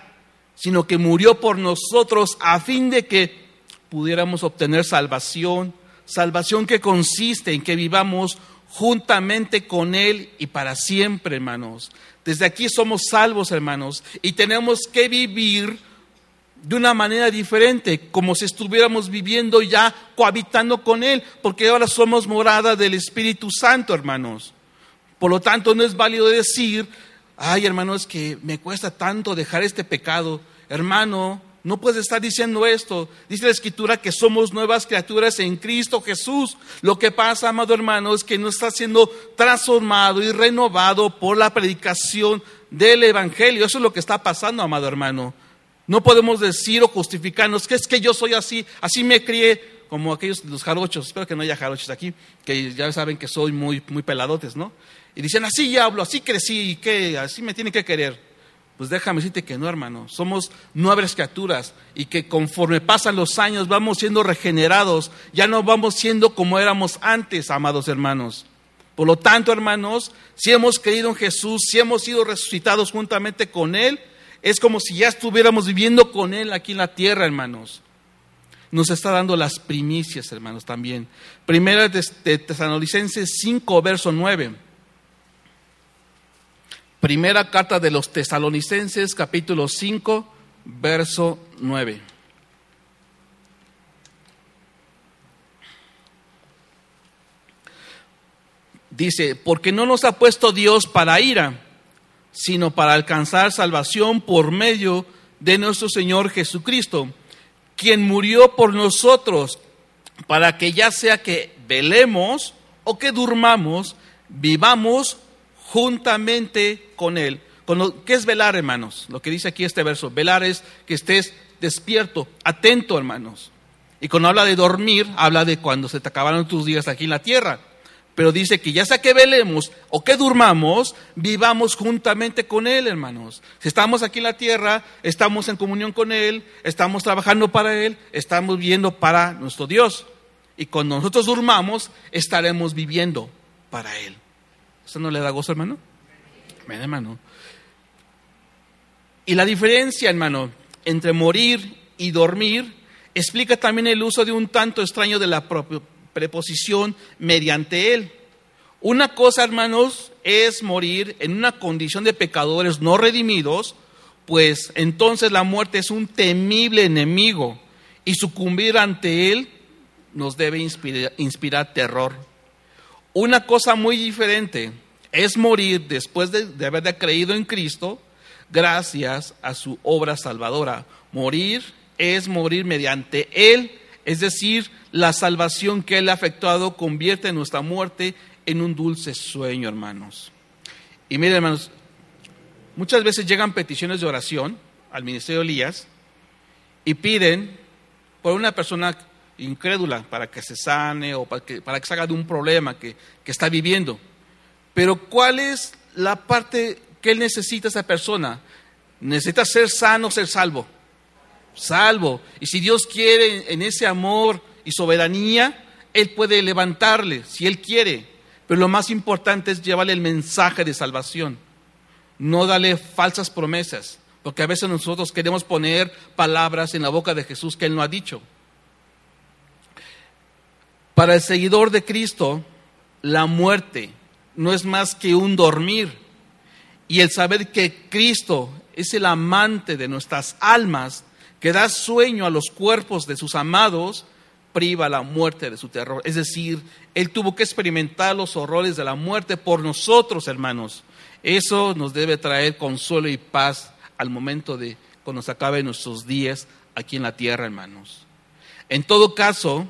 sino que murió por nosotros a fin de que pudiéramos obtener salvación, salvación que consiste en que vivamos juntamente con Él y para siempre, hermanos. Desde aquí somos salvos, hermanos, y tenemos que vivir de una manera diferente, como si estuviéramos viviendo ya cohabitando con Él, porque ahora somos morada del Espíritu Santo, hermanos. Por lo tanto, no es válido decir, ay, hermanos, que me cuesta tanto dejar este pecado. Hermano, no puedes estar diciendo esto. Dice la Escritura que somos nuevas criaturas en Cristo Jesús. Lo que pasa, amado hermano, es que no está siendo transformado y renovado por la predicación del Evangelio. Eso es lo que está pasando, amado hermano. No podemos decir o justificarnos que es que yo soy así, así me crié, como aquellos los jarochos. Espero que no haya jarochos aquí, que ya saben que soy muy, muy peladotes, ¿no? Y dicen, así ya hablo, así crecí, y que así me tienen que querer. Pues déjame decirte que no, hermano. Somos nuevas criaturas y que conforme pasan los años vamos siendo regenerados. Ya no vamos siendo como éramos antes, amados hermanos. Por lo tanto, hermanos, si hemos creído en Jesús, si hemos sido resucitados juntamente con Él, es como si ya estuviéramos viviendo con Él aquí en la tierra, hermanos. Nos está dando las primicias, hermanos, también. Primera de Tesalonicenses 5, verso 9. Primera carta de los tesalonicenses, capítulo 5, verso 9. Dice, porque no nos ha puesto Dios para ira, sino para alcanzar salvación por medio de nuestro Señor Jesucristo, quien murió por nosotros, para que ya sea que velemos o que durmamos, vivamos juntamente con Él. ¿Qué es velar, hermanos? Lo que dice aquí este verso. Velar es que estés despierto, atento, hermanos. Y cuando habla de dormir, habla de cuando se te acabaron tus días aquí en la tierra. Pero dice que ya sea que velemos o que durmamos, vivamos juntamente con Él, hermanos. Si estamos aquí en la tierra, estamos en comunión con Él, estamos trabajando para Él, estamos viviendo para nuestro Dios. Y cuando nosotros durmamos, estaremos viviendo para Él. ¿Eso no le da gozo, hermano? Ven, hermano. Y la diferencia, hermano, entre morir y dormir explica también el uso de un tanto extraño de la preposición mediante él. Una cosa, hermanos, es morir en una condición de pecadores no redimidos, pues entonces la muerte es un temible enemigo y sucumbir ante él nos debe inspirar, terror. Una cosa muy diferente es morir después de, de haber creído en Cristo gracias a su obra salvadora. Morir es morir mediante Él, es decir, la salvación que Él ha efectuado convierte nuestra muerte en un dulce sueño, hermanos. Y miren, hermanos, muchas veces llegan peticiones de oración al ministerio Elías y piden por una persona incrédula para que se sane o para que, para que se haga de un problema que, que está viviendo. Pero ¿cuál es la parte ¿Qué necesita esa persona? Necesita ser sano, ser salvo. Salvo. Y si Dios quiere en ese amor y soberanía, Él puede levantarle, si Él quiere. Pero lo más importante es llevarle el mensaje de salvación. No darle falsas promesas. Porque a veces nosotros queremos poner palabras en la boca de Jesús que Él no ha dicho. Para el seguidor de Cristo, la muerte no es más que un dormir y el saber que Cristo es el amante de nuestras almas, que da sueño a los cuerpos de sus amados, priva la muerte de su terror. Es decir, Él tuvo que experimentar los horrores de la muerte por nosotros, hermanos. Eso nos debe traer consuelo y paz al momento de cuando se acaben nuestros días aquí en la tierra, hermanos. En todo caso,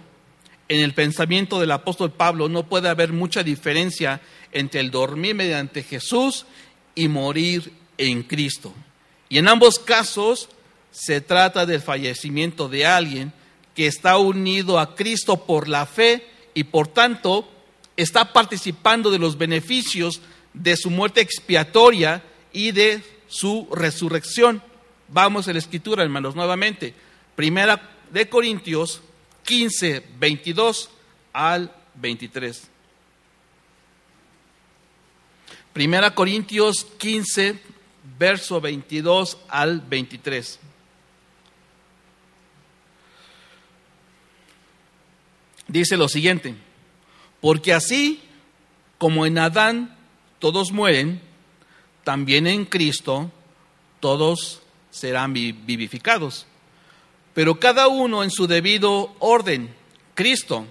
en el pensamiento del apóstol Pablo no puede haber mucha diferencia entre el dormir mediante Jesús y morir en Cristo. Y en ambos casos se trata del fallecimiento de alguien que está unido a Cristo por la fe y por tanto está participando de los beneficios de su muerte expiatoria y de su resurrección. Vamos a la escritura, hermanos, nuevamente. Primera de Corintios 15, 22 al 23. Primera Corintios 15, verso 22 al 23. Dice lo siguiente, porque así como en Adán todos mueren, también en Cristo todos serán vivificados. Pero cada uno en su debido orden. Cristo,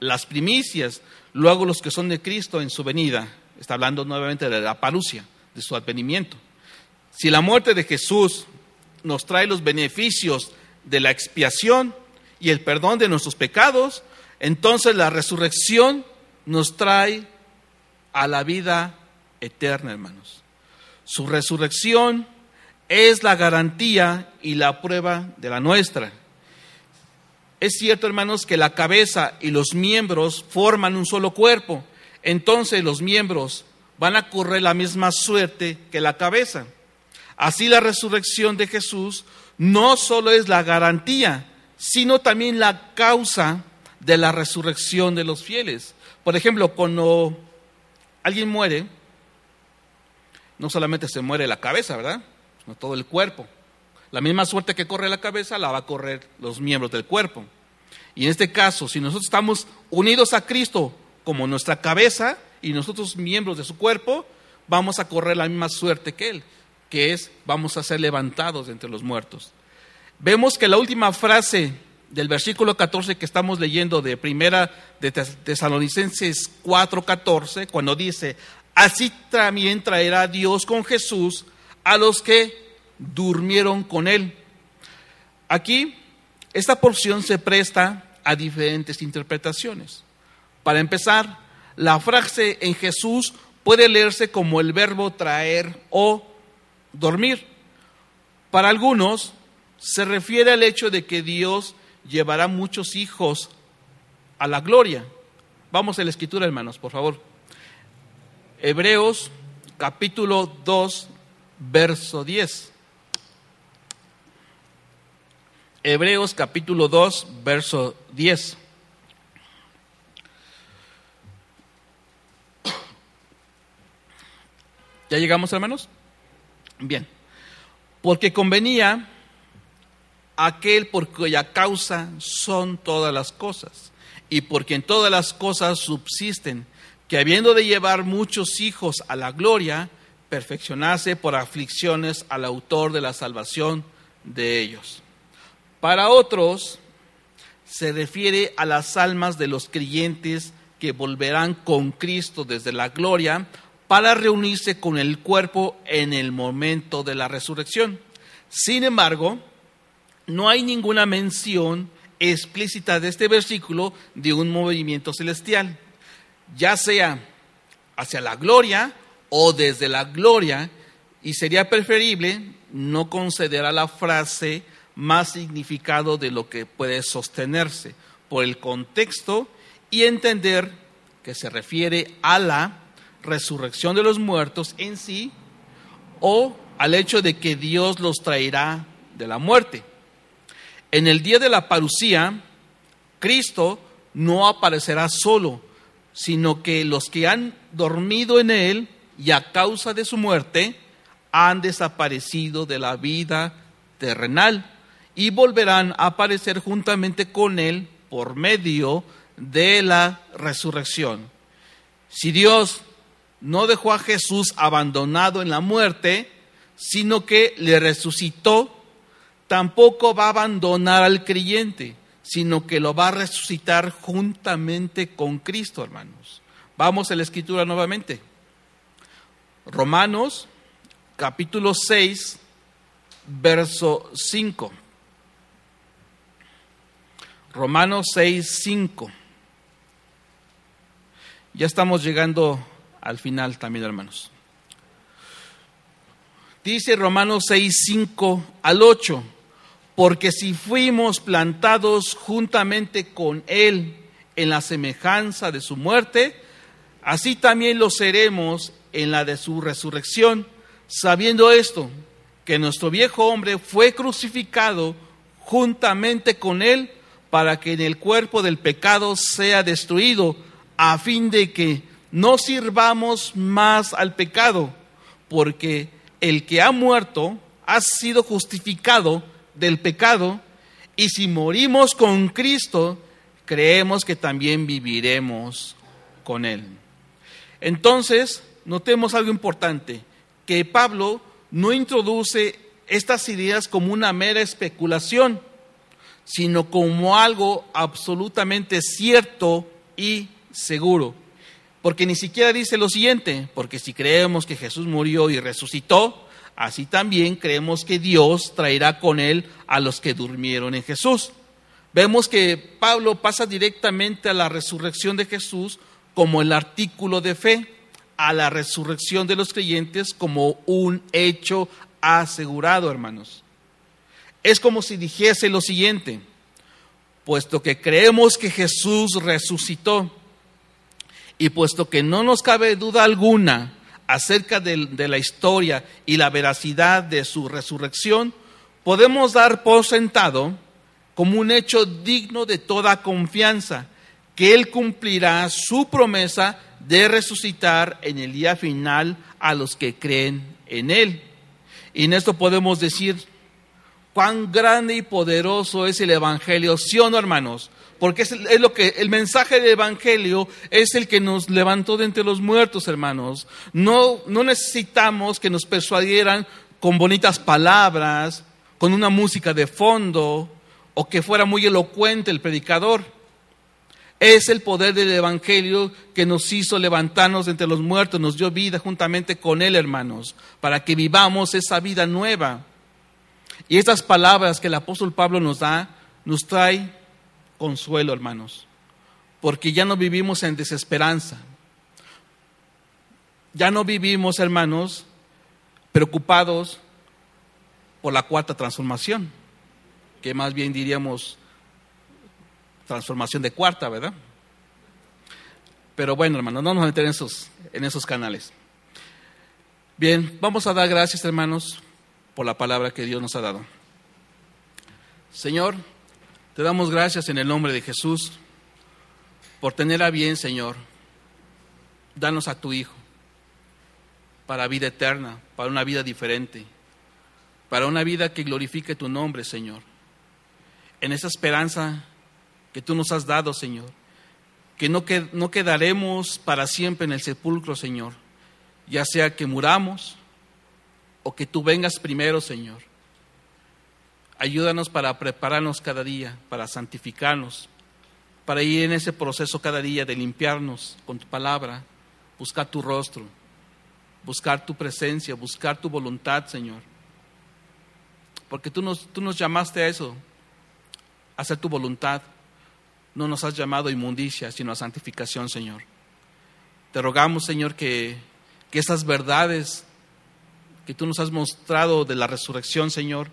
las primicias, luego los que son de Cristo en su venida Está hablando nuevamente de la parucia, de su advenimiento. Si la muerte de Jesús nos trae los beneficios de la expiación y el perdón de nuestros pecados, entonces la resurrección nos trae a la vida eterna, hermanos. Su resurrección es la garantía y la prueba de la nuestra. Es cierto, hermanos, que la cabeza y los miembros forman un solo cuerpo, entonces los miembros van a correr la misma suerte que la cabeza. Así la resurrección de Jesús no solo es la garantía, sino también la causa de la resurrección de los fieles. Por ejemplo, cuando alguien muere, no solamente se muere la cabeza, ¿verdad? Todo el cuerpo. La misma suerte que corre la cabeza la va a correr los miembros del cuerpo. Y en este caso, si nosotros estamos unidos a Cristo como nuestra cabeza y nosotros miembros de su cuerpo, vamos a correr la misma suerte que Él, que es vamos a ser levantados entre los muertos. Vemos que la última frase del versículo 14 que estamos leyendo de primera de Tesalonicenses 4:14, cuando dice, así también traerá Dios con Jesús a los que durmieron con Él. Aquí, esta porción se presta a diferentes interpretaciones. Para empezar, la frase en Jesús puede leerse como el verbo traer o dormir. Para algunos se refiere al hecho de que Dios llevará muchos hijos a la gloria. Vamos a la escritura, hermanos, por favor. Hebreos capítulo 2, verso 10. Hebreos capítulo 2, verso 10. ¿Ya llegamos, hermanos? Bien. Porque convenía aquel por cuya causa son todas las cosas, y porque en todas las cosas subsisten, que habiendo de llevar muchos hijos a la gloria, perfeccionase por aflicciones al autor de la salvación de ellos. Para otros, se refiere a las almas de los creyentes que volverán con Cristo desde la gloria para reunirse con el cuerpo en el momento de la resurrección. Sin embargo, no hay ninguna mención explícita de este versículo de un movimiento celestial, ya sea hacia la gloria o desde la gloria, y sería preferible no conceder a la frase más significado de lo que puede sostenerse por el contexto y entender que se refiere a la resurrección de los muertos en sí o al hecho de que Dios los traerá de la muerte. En el día de la parucía, Cristo no aparecerá solo, sino que los que han dormido en Él y a causa de su muerte han desaparecido de la vida terrenal y volverán a aparecer juntamente con Él por medio de la resurrección. Si Dios no dejó a Jesús abandonado en la muerte, sino que le resucitó, tampoco va a abandonar al creyente, sino que lo va a resucitar juntamente con Cristo, hermanos. Vamos a la escritura nuevamente. Romanos capítulo 6, verso 5. Romanos 6, 5. Ya estamos llegando al final también, hermanos. Dice Romanos 6, 5 al 8 porque si fuimos plantados juntamente con Él en la semejanza de su muerte, así también lo seremos en la de su resurrección, sabiendo esto, que nuestro viejo hombre fue crucificado juntamente con Él para que en el cuerpo del pecado sea destruido, a fin de que no sirvamos más al pecado, porque el que ha muerto ha sido justificado del pecado y si morimos con Cristo, creemos que también viviremos con Él. Entonces, notemos algo importante, que Pablo no introduce estas ideas como una mera especulación, sino como algo absolutamente cierto y seguro. Porque ni siquiera dice lo siguiente, porque si creemos que Jesús murió y resucitó, así también creemos que Dios traerá con él a los que durmieron en Jesús. Vemos que Pablo pasa directamente a la resurrección de Jesús como el artículo de fe, a la resurrección de los creyentes como un hecho asegurado, hermanos. Es como si dijese lo siguiente, puesto que creemos que Jesús resucitó y puesto que no nos cabe duda alguna acerca de, la historia y la veracidad de su resurrección, podemos dar por sentado como un hecho digno de toda confianza, que Él cumplirá su promesa de resucitar en el día final a los que creen en Él. Y en esto podemos decir cuán grande y poderoso es el Evangelio, ¿sí o no, hermanos? porque es, lo que el mensaje del evangelio es el que nos levantó de entre los muertos, hermanos. No no necesitamos que nos persuadieran con bonitas palabras, con una música de fondo o que fuera muy elocuente el predicador. Es el poder del Evangelio que nos hizo levantarnos entre los muertos, nos dio vida juntamente con Él, hermanos, para que vivamos esa vida nueva. Y estas palabras que el apóstol Pablo nos da, nos trae consuelo, hermanos, porque ya no vivimos en desesperanza, ya no vivimos, hermanos, preocupados por la cuarta transformación, que más bien diríamos transformación de cuarta, ¿verdad? Pero bueno, hermanos, no nos vamos meter en esos, en esos canales. Bien, vamos a dar gracias, hermanos, por la palabra que Dios nos ha dado. Señor, te damos gracias en el nombre de Jesús por tener a bien, Señor, danos a tu Hijo para vida eterna, para una vida diferente, para una vida que glorifique tu nombre, Señor. En esa esperanza que tú nos has dado, Señor, que no, no quedaremos para siempre en el sepulcro, Señor, ya sea que muramos o que tú vengas primero, Señor. Ayúdanos para prepararnos cada día, para santificarnos, para ir en ese proceso cada día de limpiarnos con tu palabra, buscar tu rostro, buscar tu presencia, buscar tu voluntad, Señor. Porque tú nos, tú nos llamaste a eso, a hacer tu voluntad. No nos has llamado a inmundicia, sino a santificación, Señor. Te rogamos, Señor, que, que esas verdades que tú nos has mostrado de la resurrección, Señor,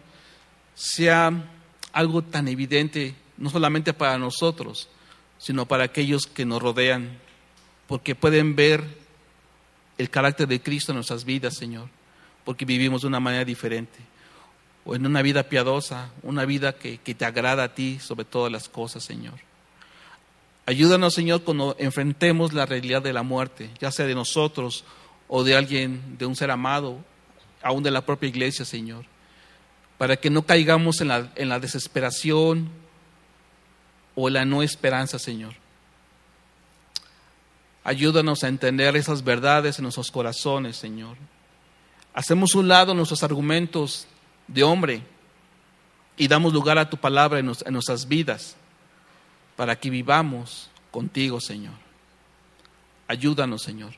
sea algo tan evidente, no solamente para nosotros, sino para aquellos que nos rodean, porque pueden ver el carácter de Cristo en nuestras vidas, Señor, porque vivimos de una manera diferente, o en una vida piadosa, una vida que, que te agrada a ti sobre todas las cosas, Señor. Ayúdanos, Señor, cuando enfrentemos la realidad de la muerte, ya sea de nosotros o de alguien, de un ser amado, aún de la propia iglesia, Señor, para que no caigamos en la, en la desesperación o en la no esperanza, Señor. Ayúdanos a entender esas verdades en nuestros corazones, Señor. Hacemos un lado nuestros argumentos de hombre y damos lugar a tu palabra en, en nuestras vidas para que vivamos contigo, Señor. Ayúdanos, Señor.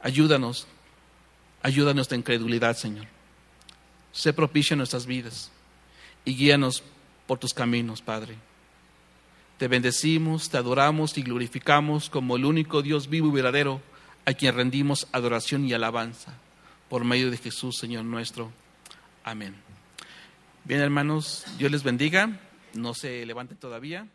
Ayúdanos. Ayúdanos nuestra incredulidad, Señor. Sé propicio en nuestras vidas y guíanos por tus caminos, Padre. Te bendecimos, te adoramos y glorificamos como el único Dios vivo y verdadero a quien rendimos adoración y alabanza por medio de Jesús, Señor nuestro. Amén. Bien, hermanos, Dios les bendiga. No se levanten todavía.